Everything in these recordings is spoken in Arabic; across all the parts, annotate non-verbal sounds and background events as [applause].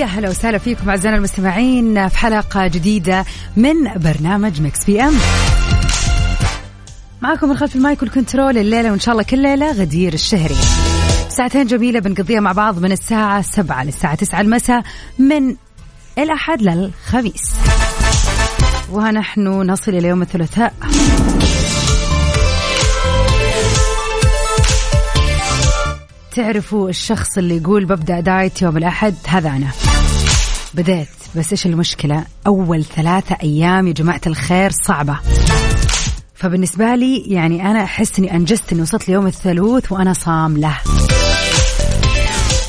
ويا هلا وسهلا فيكم أعزائنا المستمعين في حلقة جديدة من برنامج Mix PM معكم من خلف ال mic وال control الليلة وإن شاء الله كل ليلة غدير الشهري. ساعتين جميلة بنقضيها مع بعض من الساعة 7 للساعة 9 المساء من الأحد للخميس. ونحن نصل إلى يوم الثلاثاء. تعرفوا الشخص اللي يقول ببدأ diet يوم الأحد؟ هذا أنا. بديت بس إيش المشكلة؟ أول ثلاثة أيام يا جماعة الخير صعبة. فبالنسبة لي يعني أنا أحس إني أنجزت إني وصلت ليوم الثلوث وأنا صامله.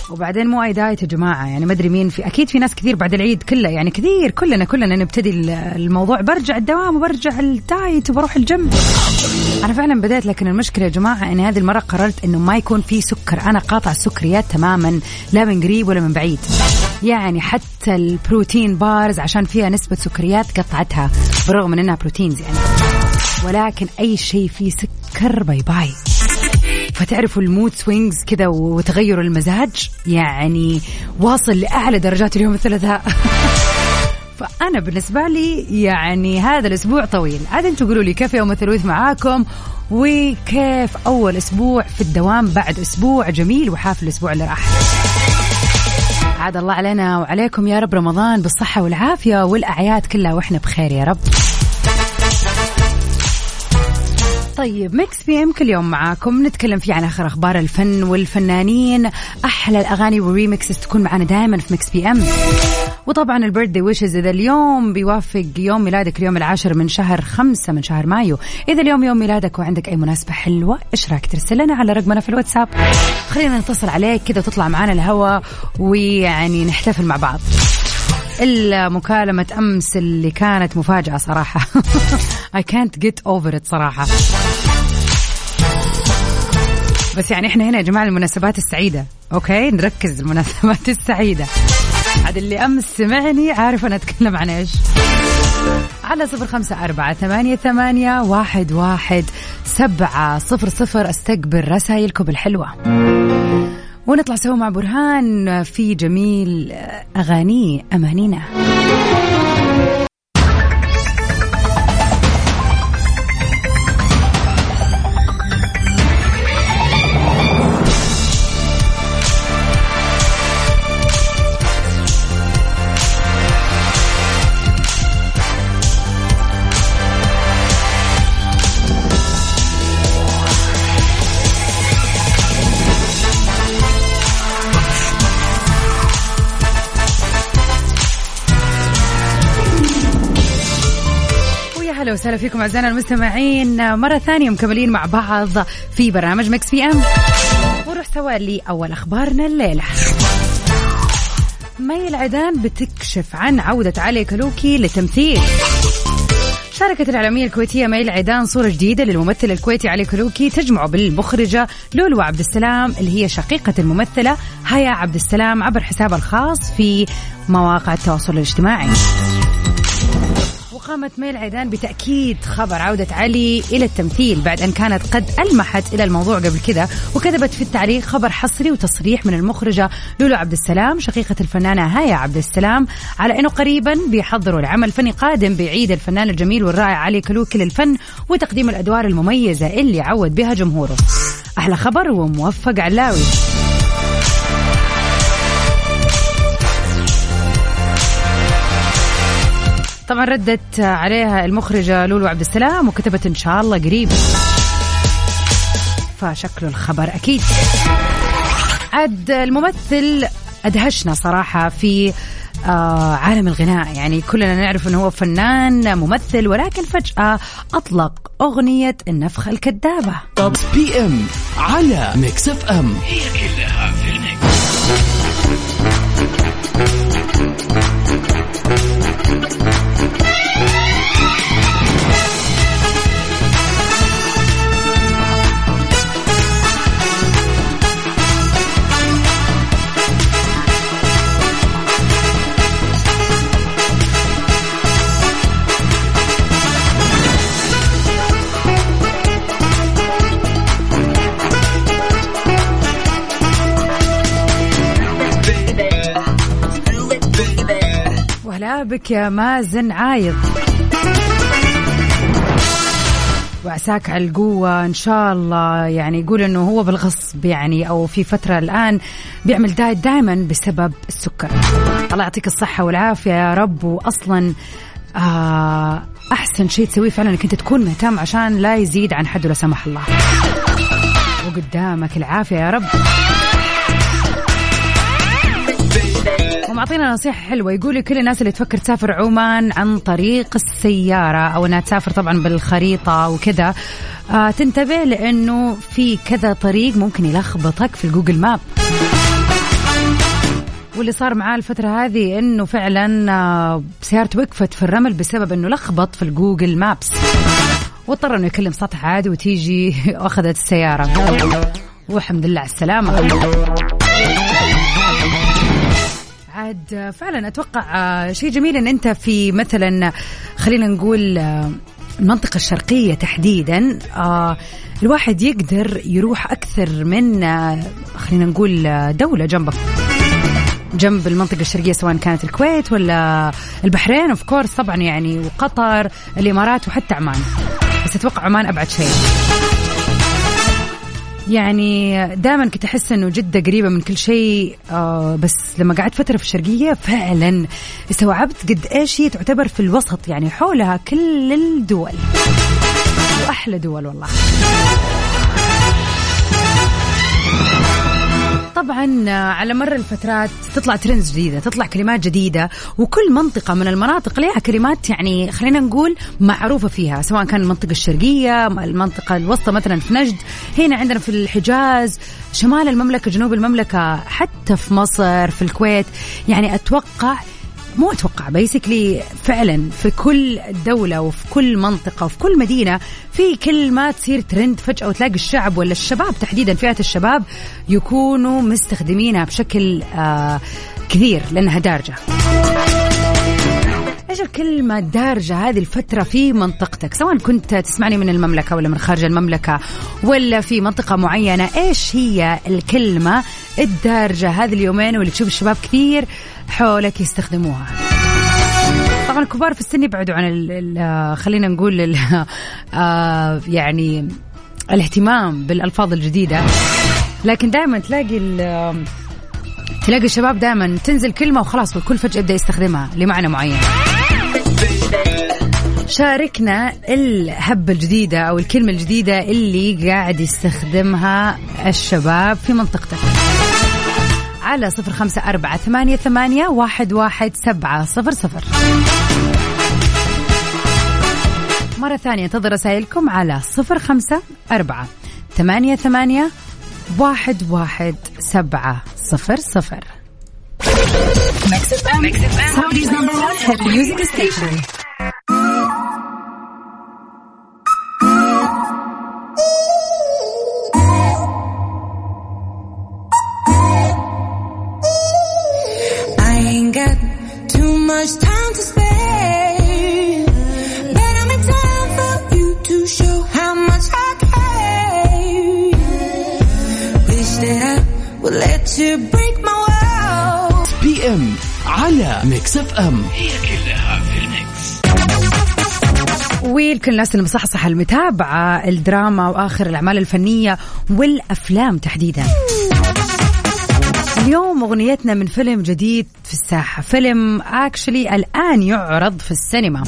وبعدين مو اي diet يا جماعة يعني ما أدري مين في أكيد في ناس كثير بعد العيد كله يعني كثير كلنا كلنا نبتدي ال- الموضوع برجع الدوام وبرجع ال diet وبروح الجيم. أنا فعلا بديت لكن المشكلة يا جماعة إني هذه المرة قررت إنه ما يكون في سكر. أنا قاطع السكريات تماما لا من قريب ولا من بعيد. يعني حتى ال protein bars عشان فيها نسبة سكريات قطعتها بالرغم من إنها proteins يعني ولكن أي شيء فيه سكر bye bye. فتعرفوا ال mood swings كذا وتغير المزاج؟ يعني واصل لأعلى درجات اليوم الثلاثاء. [laughs] فأنا بالنسبة لي يعني هذا الأسبوع طويل. عاد أنتم قولوا لي كيف يوم الثلاث معاكم؟ وكيف أول أسبوع في الدوام بعد أسبوع جميل وحافل الأسبوع اللي راح. عاد الله علينا وعليكم يا رب رمضان بالصحة والعافية والأعياد كلها وإحنا بخير يا رب. طيب Mix PM كل يوم معاكم. نتكلم فيه عن آخر أخبار الفن والفنانين. أحلى الأغاني وال remixes تكون معنا دائما في Mix PM. وطبعا ال birthday wishes إذا اليوم بيوافق يوم ميلادك اليوم العاشر من شهر خمسة من شهر مايو. إذا اليوم يوم ميلادك وعندك أي مناسبة حلوة إيش رأيك ترسل لنا على رقمنا في الواتساب؟ خلينا نتصل عليك كذا وتطلع معنا الهواء ويعني نحتفل مع بعض. إلا مكالمة أمس اللي كانت مفاجأة صراحة. [laughs] I can't get over it صراحة. بس يعني إحنا هنا يا جماعة المناسبات السعيدة أوكي؟ نركز المناسبات [laughs] السعيدة. عاد اللي أمس سمعني عارف أنا أتكلم عن إيش. على صفر خمسة أربعة ثمانية, ثمانية واحد, واحد سبعة صفر صفر أستقبل رسائلكم الحلوة. ونطلع سوا مع برهان في جميل أغانيه أمانينا. وسهلا فيكم أعزائنا المستمعين. مرة ثانية مكملين مع بعض في برنامج Mix PM ونروح سوا لأول أخبارنا الليلة. مي العيدان بتكشف عن عودة علي كاكولي للتمثيل شاركت الإعلامية الكويتية مي العيدان صورة جديدة للممثل الكويتي علي كاكولي تجمعه بالمخرجة لولو عبد السلام اللي هي شقيقة الممثلة هيا عبد السلام عبر حسابها الخاص في مواقع التواصل الاجتماعي. وقامت ميل عيدان بتأكيد خبر عودة علي إلى التمثيل بعد أن كانت قد ألمحت إلى الموضوع قبل كذا وكتبت في التعليق خبر حصري وتصريح من المخرجة لولو عبد السلام شقيقة الفنانة هايا عبد السلام على أنه قريبا بيحضروا لعمل فني قادم بيعيد الفنان الجميل والرائع علي كلوكي للفن وتقديم الأدوار المميزة اللي عود بها جمهوره. أحلى خبر وموفق علاوي. طبعا ردت عليها المخرجة لولو عبد السلام وكتبت إن شاء الله قريب. فشكله الخبر أكيد. عاد الممثل أدهشنا صراحة في آه عالم الغناء. يعني كلنا نعرف أنه هو فنان ممثل ولكن فجأة أطلق أغنية النفخة الكذابة Top PM على Mix FM هي كلها في ال mix وهلا بك يا مازن عايض. وعساك على القوة إن شاء الله. يعني يقول إنه هو بالغصب يعني أو في فترة الآن بيعمل دايت دائما بسبب السكر. الله يعطيك الصحة والعافية يا رب. وأصلا آه أحسن شيء تسويه فعلا إنك أنت تكون مهتم عشان لا يزيد عن حده لا سمح الله. وقدامك العافية يا رب. ومعطينا نصيحة حلوة. يقول كل الناس اللي تفكر تسافر عمان عن طريق السيارة أو أنها تسافر طبعا بالخريطة وكذا. آه تنتبه لأنه في كذا طريق ممكن يلخبطك في ال Google Map. واللي صار معاه الفترة هذه إنه فعلا آه، سيارته وقفت في الرمل بسبب إنه لخبط في ال Google Maps. واضطر إنه يكلم سطحة عادي وتيجي [laughs] واخذت السيارة. والحمد لله على السلامة. عاد فعلا أتوقع آه، شيء جميل إن أنت في مثلا خلينا نقول آه، المنطقة الشرقية تحديدا آه، الواحد يقدر يروح أكثر من خلينا نقول دولة جنبك جنب المنطقة الشرقية سواء كانت الكويت ولا البحرين اوف كورس طبعا يعني وقطر الإمارات وحتى عمان. بس أتوقع عمان أبعد شيء. يعني دائما كنت أحس إنه جدة قريبة من كل شيء آه بس لما قعدت فترة في الشرقية فعلا استوعبت قد إيش هي تعتبر في الوسط يعني حولها كل الدول. وأحلى دول والله. طبعا على مر الفترات تطلع ترندز جديدة تطلع كلمات جديدة وكل منطقة من المناطق لها كلمات يعني خلينا نقول معروفة فيها سواء كان المنطقة الشرقية المنطقة الوسطى مثلا في نجد هنا عندنا في الحجاز شمال المملكة جنوب المملكة حتى في مصر في الكويت يعني أتوقع مو أتوقع بيسكلي فعلا في كل دولة وفي كل منطقة وفي كل مدينة في كلمة تصير ترند فجأة وتلاقي الشعب ولا الشباب تحديدا فئة الشباب يكونوا مستخدمينها بشكل آه كثير لأنها دارجة. إيش الكلمة الدارجة هذه الفترة في منطقتك سواء كنت تسمعني من المملكة ولا من خارج المملكة ولا في منطقة معينة إيش هي الكلمة الدارجة هذه اليومين واللي تشوف الشباب كثير حولك يستخدموها؟ طبعا الكبار في السن يبعدوا عن ال خلينا نقول ال [laughs] آه، يعني الاهتمام بالألفاظ الجديدة. لكن دائما تلاقي تلاقي الشباب دائما تنزل كلمة وخلاص والكل فجأة يبدأ يستخدمها لمعنى معين. شاركنا الهبة الجديدة أو الكلمة الجديدة اللي قاعد يستخدمها الشباب في منطقتك. على صفر خمسة أربعة ثمانية, ثمانية واحد, واحد سبعة صفر صفر. مرة ثانية انتظر رسائلكم على صفر خمسة أربعة ثمانية ثمانية واحد واحد سبعة صفر صفر. Saudi's number one hit music station. Much time to spare. But I'm in time for you to show how much I care. Wish that I would let you break my ام على Mix FM هي كلها في ال mix. ولكل الناس اللي مصحصحة المتابعة الدراما وآخر الأعمال الفنية والأفلام تحديدا اليوم أغنيتنا من فيلم جديد في الساحة. فيلم actually الآن يعرض في السينما.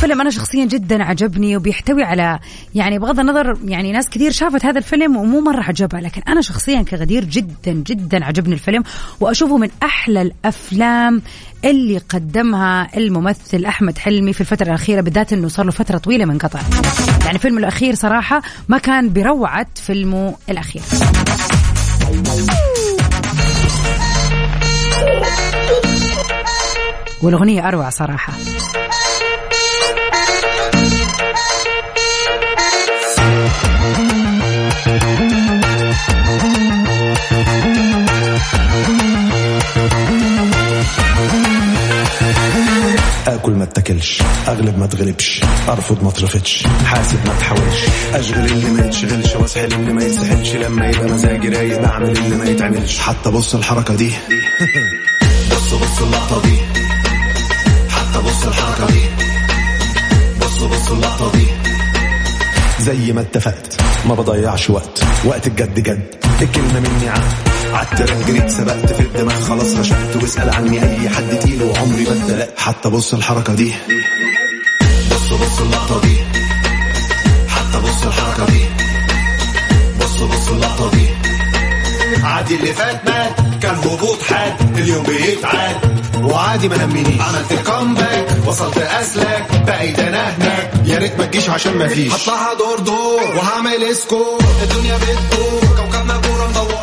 فيلم أنا شخصيا جدا عجبني وبيحتوي على يعني بغض النظر يعني ناس كثير شافت هذا الفيلم ومو مرة عجبها لكن أنا شخصيا كغدير جدا جدا عجبني الفيلم وأشوفه من أحلى الأفلام اللي قدمها الممثل أحمد حلمي في الفترة الأخيرة بالذات إنه صار له فترة طويلة من قطع. يعني فيلمه الأخير صراحة ما كان بروعة فيلمه الأخير. والأغنية أروع صراحة. أكل ما اتكلش أغلب ما تغلبش أرفض ما اترفضش حاسب ما تحاولش أشغل اللي ما يتشغلش وأسحل اللي ما يسحلش لما يبقى مزاجي رايق بعمل اللي ما يتعملش. حتى بص الحركة دي. [laughs] بص بص اللقطة دي. بص الحركة دي. بص بص اللقطة دي. زي ما اتفقت ما بضيعش وقت. وقت الجد جد الكلمة مني عاد. عالترند جريت سبقت في الدماغ خلاص رشقت واسأل عني أي حد تقيل وعمري ما اتدلقت حتى بص الحركة دي. بص بص اللقطة دي. حتى بص الحركة دي. بص بص اللقطة دي. عادي اللي فات مات. كان هبوط حاد اليوم بيتعاد. وعادي ما همنيش عملت ال comeback وصلت اسلك بقيت انا هناك يا ريت ما تجيش عشان ما فيش. هطلعها دور دور وهعمل score الدنيا بتدور كوكبنا كوره مدور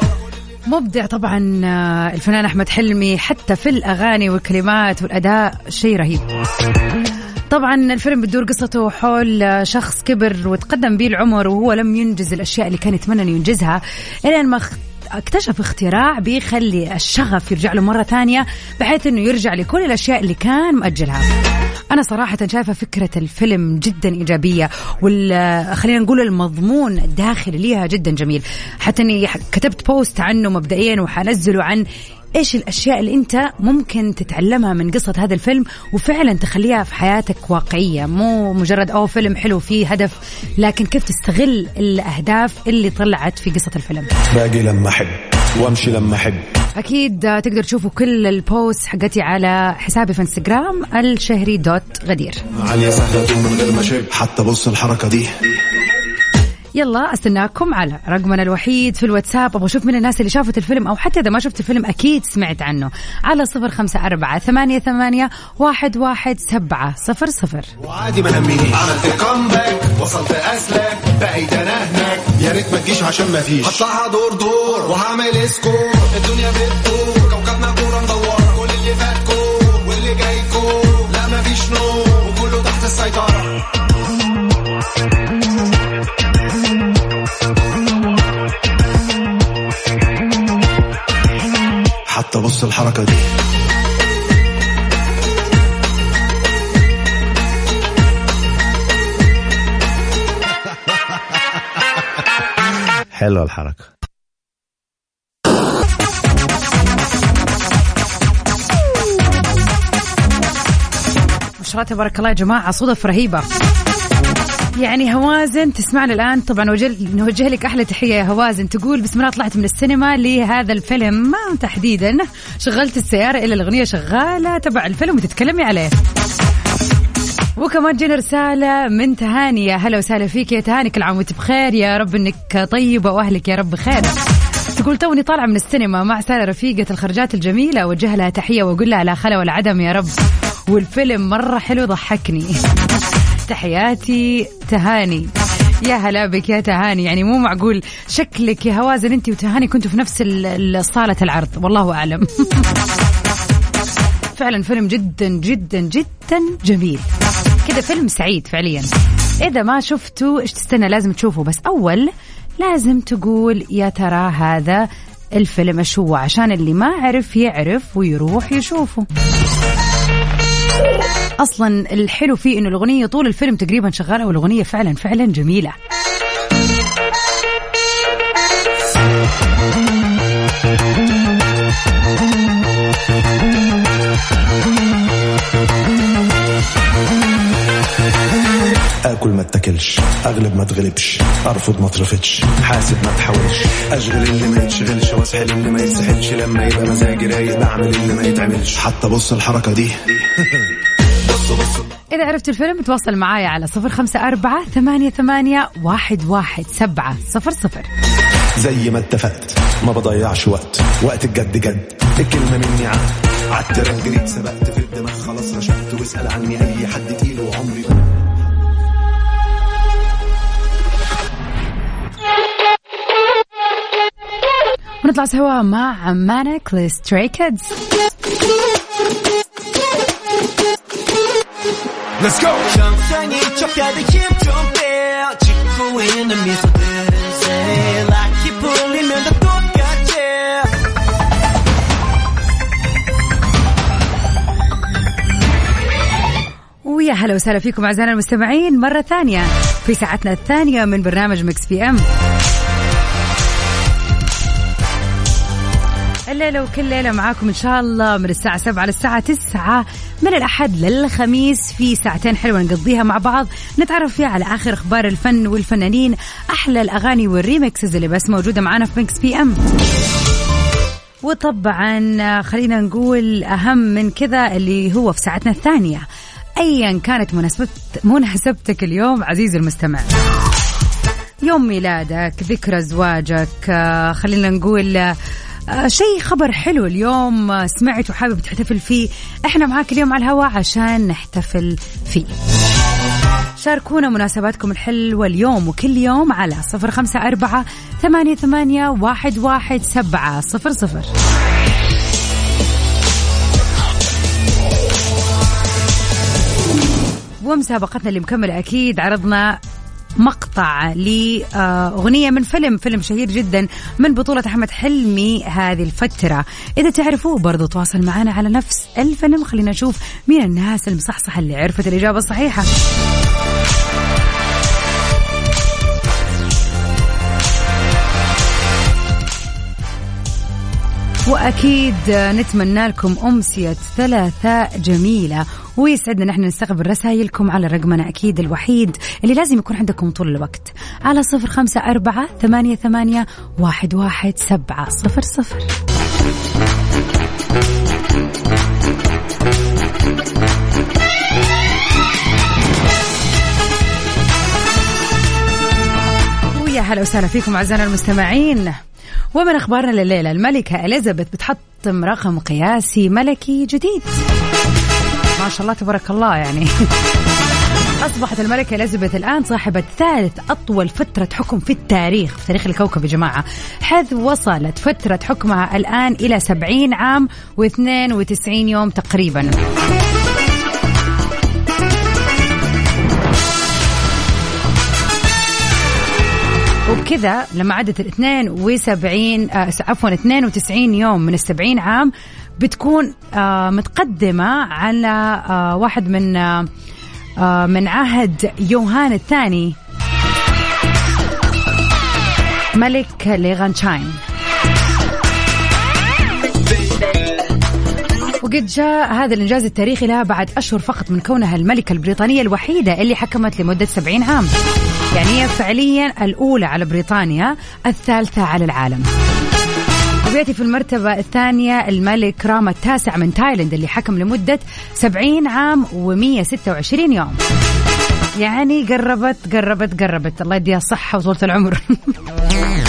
مبدع طبعا آه، الفنان أحمد حلمي حتى في الأغاني والكلمات والأداء شيء رهيب. طبعا الفيلم بتدور قصته حول آه، شخص كبر وتقدم به العمر وهو لم ينجز الأشياء اللي كان يتمنى انه ينجزها. الين ما اكتشف اختراع بيخلي الشغف يرجع له مرة ثانية بحيث إنه يرجع لكل الأشياء اللي كان مأجلها أنا صراحة شايفة فكرة الفيلم جدا إيجابية وال خلينا نقول المضمون الداخلي ليها جدا جميل. حتى إني كتبت بوست عنه مبدئيا وحنزله عن إيش الأشياء اللي أنت ممكن تتعلمها من قصة هذا الفيلم وفعلا تخليها في حياتك واقعية؟ مو مجرد أو فيلم حلو فيه هدف لكن كيف تستغل الأهداف اللي طلعت في قصة الفيلم؟ باجي لما أحب وأمشي لما أحب. أكيد تقدر تشوفوا كل البوست حقتي على حسابي في إنستغرام الشهري دوت غدير. عالية سهلة من غير ما حتى بص الحركة دي. يلا أستناكم على رقمنا الوحيد في الواتساب. أبغى أشوف من الناس اللي شافت الفيلم أو حتى إذا ما شفت الفيلم أكيد سمعت عنه. على صفر خمسة أربعة ثمانية ثمانية واحد واحد سبعة صفر صفر. وعادي ما عملت ال comeback وصلت أسلك بقيت أنا هناك. يا ريت ما تجيش عشان ما فيش. هطلعها دور دور وهعمل score. الدنيا بتدور. الحركة. الله تبارك الله يا جماعة صدف رهيبة. يعني هوازن تسمعنا الآن طبعا وجه نوجه لك أحلى تحية يا هوازن. تقول بسم الله طلعت من السينما لهذا الفيلم. تحديدا شغلت السيارة إلا الأغنية شغالة تبع الفيلم وتتكلمي عليه. وكمان جينا رسالة من تهاني. يا هلا وسهلا فيك. يا تهاني كل عام وانت بخير. يا رب إنك طيبة وأهلك يا رب بخير تقول توني طالعة من السينما مع سارة رفيقة الخرجات الجميلة. أوجه لها تحية وأقول لها لا خلا ولا عدم يا رب. والفيلم مرة حلو ضحكني. تحياتي تهاني. يا هلا بك يا تهاني. يعني مو معقول. شكلك يا هوازن أنت وتهاني كنتوا في نفس ال- ال- صالة العرض. والله أعلم. [laughs] فعلا فيلم جدا جدا جدا جميل. كذا فيلم سعيد فعليا. إذا ما شفته إيش تستنى؟ لازم تشوفه. بس أول لازم تقول يا ترى هذا الفيلم إيش هو؟ عشان اللي ما عرف يعرف ويروح يشوفه. أصلا الحلو فيه إنه الأغنية طول الفيلم تقريبا شغالة والأغنية فعلا فعلا جميلة. ما اتاكلش اغلب ما اتغلبش ارفض ما اترفضش حاسب ما تحاولش اشغل اللي ما يتشغلش واسحل اللي ما يتسحلش لما يبقى مزاجي رايق بعمل اللي ما يتعملش. حتى بص الحركة دي. [laughs] إذا عرفت الفيلم تواصل معايا على صفر خمسة أربعة ثمانية ثمانية واحد واحد سبعة صفر صفر. زي ما اتفقت ما بضيعش وقت وقت الجد جد. الكلمة مني عهد عالتراك جريت سبقت في الدماغ خلاص رشقت واسأل عني أي حد تقيل وعمري. ونطلع سوا مع مانك لستري كيدز Let's go 정상이 좁혀도 힘좀 빼요 짓고 있는 미소들은 say 락이 풀리면 다 똑같지 ويا هلا وسهلا فيكم اعزائنا المستمعين مره ثانيه في ساعتنا الثانيه من برنامج مكس بي ام الليلة وكل ليلة معاكم إن شاء الله من الساعة 7 للساعة 9 من الأحد للخميس في ساعتين حلوة نقضيها مع بعض. نتعرف فيها على آخر أخبار الفن والفنانين أحلى الأغاني وال remixes اللي بس موجودة معانا في Mix PM وطبعا خلينا نقول أهم من كذا اللي هو في ساعتنا الثانية. أيا كانت مناسبت مناسبتك اليوم عزيزي المستمع. يوم ميلادك ذكرى زواجك آه، خلينا نقول شيء خبر حلو اليوم آه، سمعت وحابب تحتفل فيه. إحنا معاك اليوم على الهواء عشان نحتفل فيه. شاركونا مناسباتكم الحلوة اليوم وكل يوم على صفر خمسة أربعة ثمانية, ثمانية واحد, واحد سبعة صفر صفر. ومسابقتنا اللي مكملة أكيد عرضنا مقطع لأغنية من فيلم فيلم شهير جدا من بطولة أحمد حلمي هذه الفترة. إذا تعرفوه برضو تواصل معنا على نفس الفيلم. خلينا نشوف مين الناس المصحصحة اللي عرفت الإجابة الصحيحة. وأكيد نتمنى لكم أمسية ثلاثاء جميلة. ويسعدنا نحن نستقبل رسائلكم على رقمنا أكيد الوحيد اللي لازم يكون عندكم طول الوقت. على صفر خمسة أربعة ثمانية ثمانية واحد واحد سبعة صفر صفر. ويا هلا وسهلا فيكم أعزائنا المستمعين. ومن أخبارنا لليلة الملكة إليزابيث بتحطم رقم قياسي ملكي جديد. ما شاء الله تبارك الله يعني. [laughs] أصبحت الملكة إليزابيث الآن صاحبة ثالث أطول فترة حكم في التاريخ في تاريخ الكوكب يا جماعة. حيث وصلت فترة حكمها الآن إلى 70 عام و92 يوم تقريبا. وبكذا لما عدت ال 72 آه عفوا 92 يوم من ال 70 عام بتكون آه متقدمة على آه واحد من من عهد يوهان الثاني. ملك ليغانشاين وقد جاء هذا الإنجاز التاريخي لها بعد أشهر فقط من كونها الملكة البريطانية الوحيدة اللي حكمت لمدة 70 عام. يعني هي فعليا الأولى على بريطانيا الثالثة على العالم. وبيأتي في المرتبة الثانية الملك راما التاسع من تايلاند اللي حكم لمدة 70 عام و126 يوم. يعني قربت قربت قربت. الله يديها الصحة وطولة العمر. [laughs]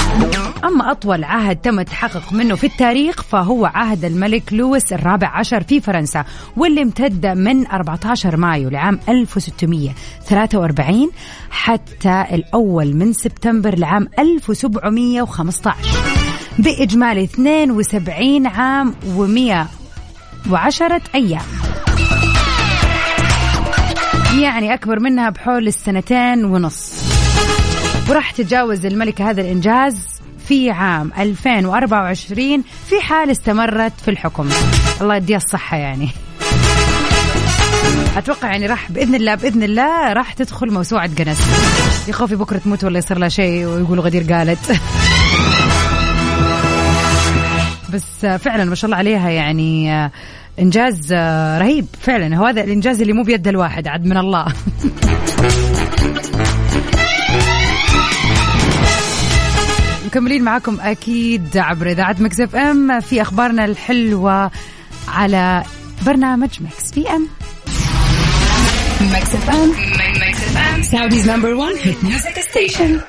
أما أطول عهد تم التحقق منه في التاريخ فهو عهد الملك لويس الرابع عشر في فرنسا واللي امتد من 14 مايو لعام 1643 حتى الأول من سبتمبر لعام 1715 بإجمالي 72 عام و110 أيام. يعني أكبر منها بحول السنتين ونص. وراح تتجاوز الملكة هذا الإنجاز في عام 2024 في حال استمرت في الحكم. الله يديها الصحة يعني. أتوقع يعني راح بإذن الله بإذن الله راح تدخل موسوعة جنس يا خوفي بكرة تموت ولا يصير لها شيء ويقولوا غدير قالت. بس فعلا ما شاء الله عليها يعني إنجاز رهيب فعلا. هو هذا الإنجاز اللي مو بيد الواحد عد من الله. مكملين معاكم أكيد عبر إذاعة Mix FM في أخبارنا الحلوة على برنامج Mix PM. Mix FM. Saudi's number 1 hit music station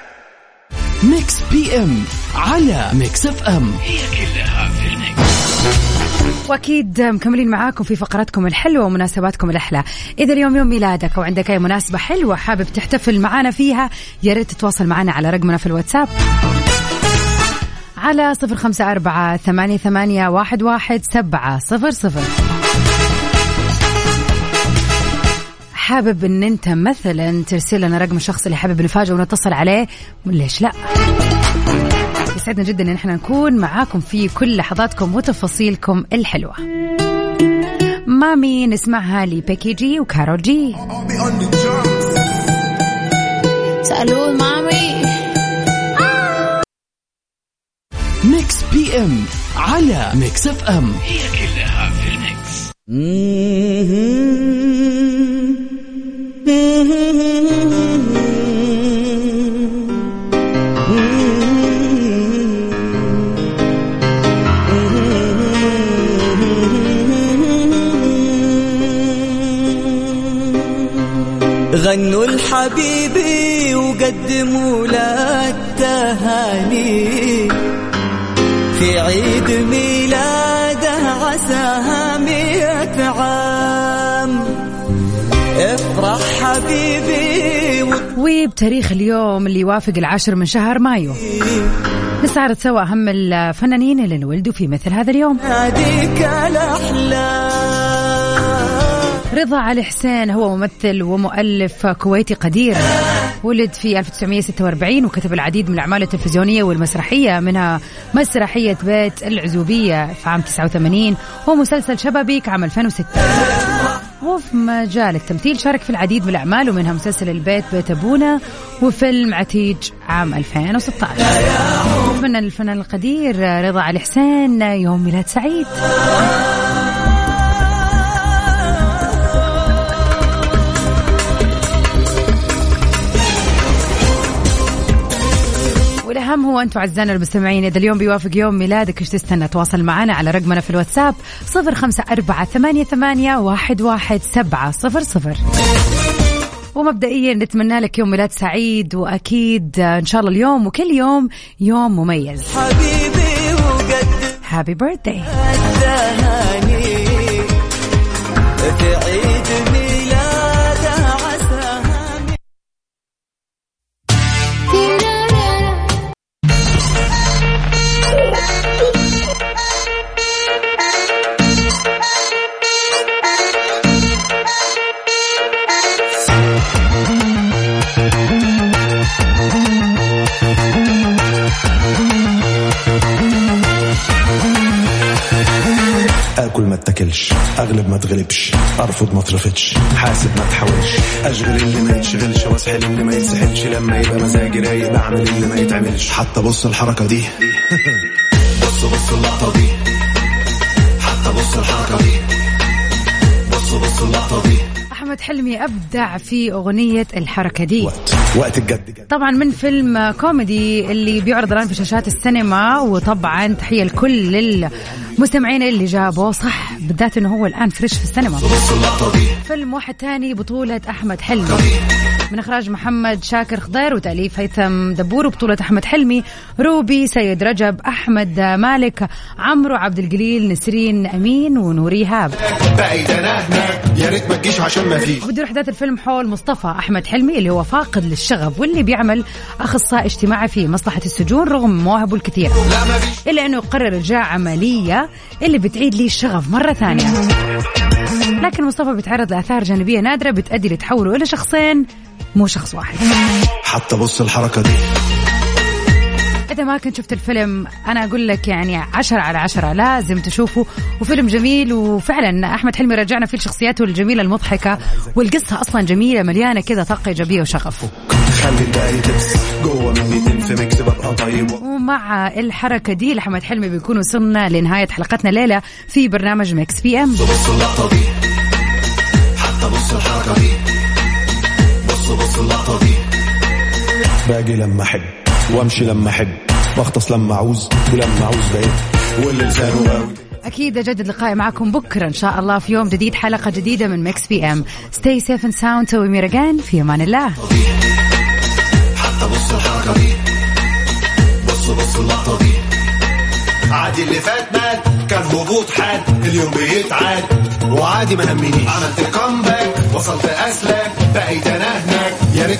Mix PM على Mix FM. وأكيد مكملين معاكم في فقراتكم الحلوة ومناسباتكم الأحلى. إذا اليوم يوم ميلادك أو عندك أي مناسبة حلوة حابب تحتفل معنا فيها يا ريت تتواصل معنا على رقمنا في الواتساب. على صفر خمسة أربعة ثمانية, ثمانية واحد, واحد سبعة صفر صفر. حابب إن أنت مثلا ترسل لنا رقم الشخص اللي حابب نفاجئه ونتصل عليه؟ ليش لا؟ يسعدنا جدا إن إحنا نكون معاكم في كل لحظاتكم وتفاصيلكم الحلوة. مامي نسمعها لبيكي جي وكارول جي. سألوه مامي بي ام على ميكس اف ام هي كلها في الميكس. غنوا لحبيبي وقدموا له. حبيبي وبتاريخ اليوم اللي يوافق العاشر من شهر مايو. نستعرض سوا أهم الفنانين اللي انولدوا في مثل هذا اليوم. رضا علي حسين هو ممثل ومؤلف كويتي قدير. ولد في 1946 وكتب العديد من الأعمال التلفزيونية والمسرحية منها مسرحية بيت العزوبية في عام 89 ومسلسل شبابيك عام 2006 وفي مجال التمثيل شارك في العديد من الأعمال ومنها مسلسل البيت بيت أبونا وفيلم عتيج عام 2016 أتمنى الفنان القدير رضا علي حسين يوم ميلاد سعيد. هو أنتم أعزائنا المستمعين إذا اليوم بيوافق يوم ميلادك إيش تستنى؟ تواصل معنا على رقمنا في الواتساب صفر خمسة أربعة ثمانية, ثمانية واحد, واحد سبعة صفر صفر. ومبدئيا نتمنى لك يوم ميلاد سعيد وأكيد إن شاء الله اليوم وكل يوم يوم مميز. حبيبي وقدم هابي بيرثداي في عيد ميلاده ما اتغلبش أرفض ما اترفضش حاسب ما تحاولش. أشغل اللي ما يتشغلش وأسحل اللي ما يتسحلش لما يبقى مزاجي رايق بعمل اللي ما يتعملش. حتى بص الحركة دي. [laughs] بص بص اللقطة دي. حتى بص الحركة دي. بص بص اللقطة دي. أحمد حلمي أبدع في أغنية الحركة دي. وقت. وقت الجد. جد طبعا من فيلم كوميدي اللي بيعرض الآن في شاشات السينما وطبعا تحية لكل المستمعين اللي جابوه صح بالذات إنه هو الآن fresh في السينما. فيلم واحد تاني بطولة أحمد حلمي. من إخراج محمد شاكر خضير وتأليف هيثم دبور وبطولة أحمد حلمي روبي سيد رجب أحمد مالك عمرو عبد الجليل نسرين أمين ونور إيهاب. بعيد انا هناك يا ريت ما تجيش عشان أحداث الفيلم حول مصطفى أحمد حلمي اللي هو فاقد للشغف واللي بيعمل أخصائي اجتماعي في مصلحة السجون رغم مواهبه الكثيرة إلا أنه يقرر إجراء عملية اللي بتعيد ليه الشغف مرة ثانية. لكن مصطفى بيتعرض لآثار جانبية نادرة بتأدي لتحوله إلى شخصين مو شخص واحد. حتى بص الحركة دي. إذا ما كنت شفت الفيلم أنا أقول لك يعني عشرة على عشرة لازم تشوفه. وفيلم جميل وفعلا أحمد حلمي رجعنا فيه لشخصياته الجميلة المضحكة والقصة أصلا جميلة مليانة كذا طاقة إيجابية وشغف. خلي الباقي تبس جوه مني ببقى طيب ومع الحركة دي لأحمد حلمي بيكون وصلنا لنهاية حلقتنا ليلة في برنامج Mix PM. بص اللقطة دي. حتى بص الحركة دي. بص بص اللقطه دي باجي لما أحب وأمشي لما أحب بغطس لما أعوز ولما أعوز بقيت واللي لسانه قوي أكيد أجدد لقائي معكم بكرة إن شاء الله في يوم جديد حلقة جديدة من Mix PM stay safe and sound تو ميرجان في أمان الله. حتى بص الحركة دي بص بص اللقطه دي عادي اللي فات مات. كان هبوط حاد اليوم بيتعاد وعادي ما همنيش عملت comeback وصلت أسلاك بقيت أنا هناك. يا ريت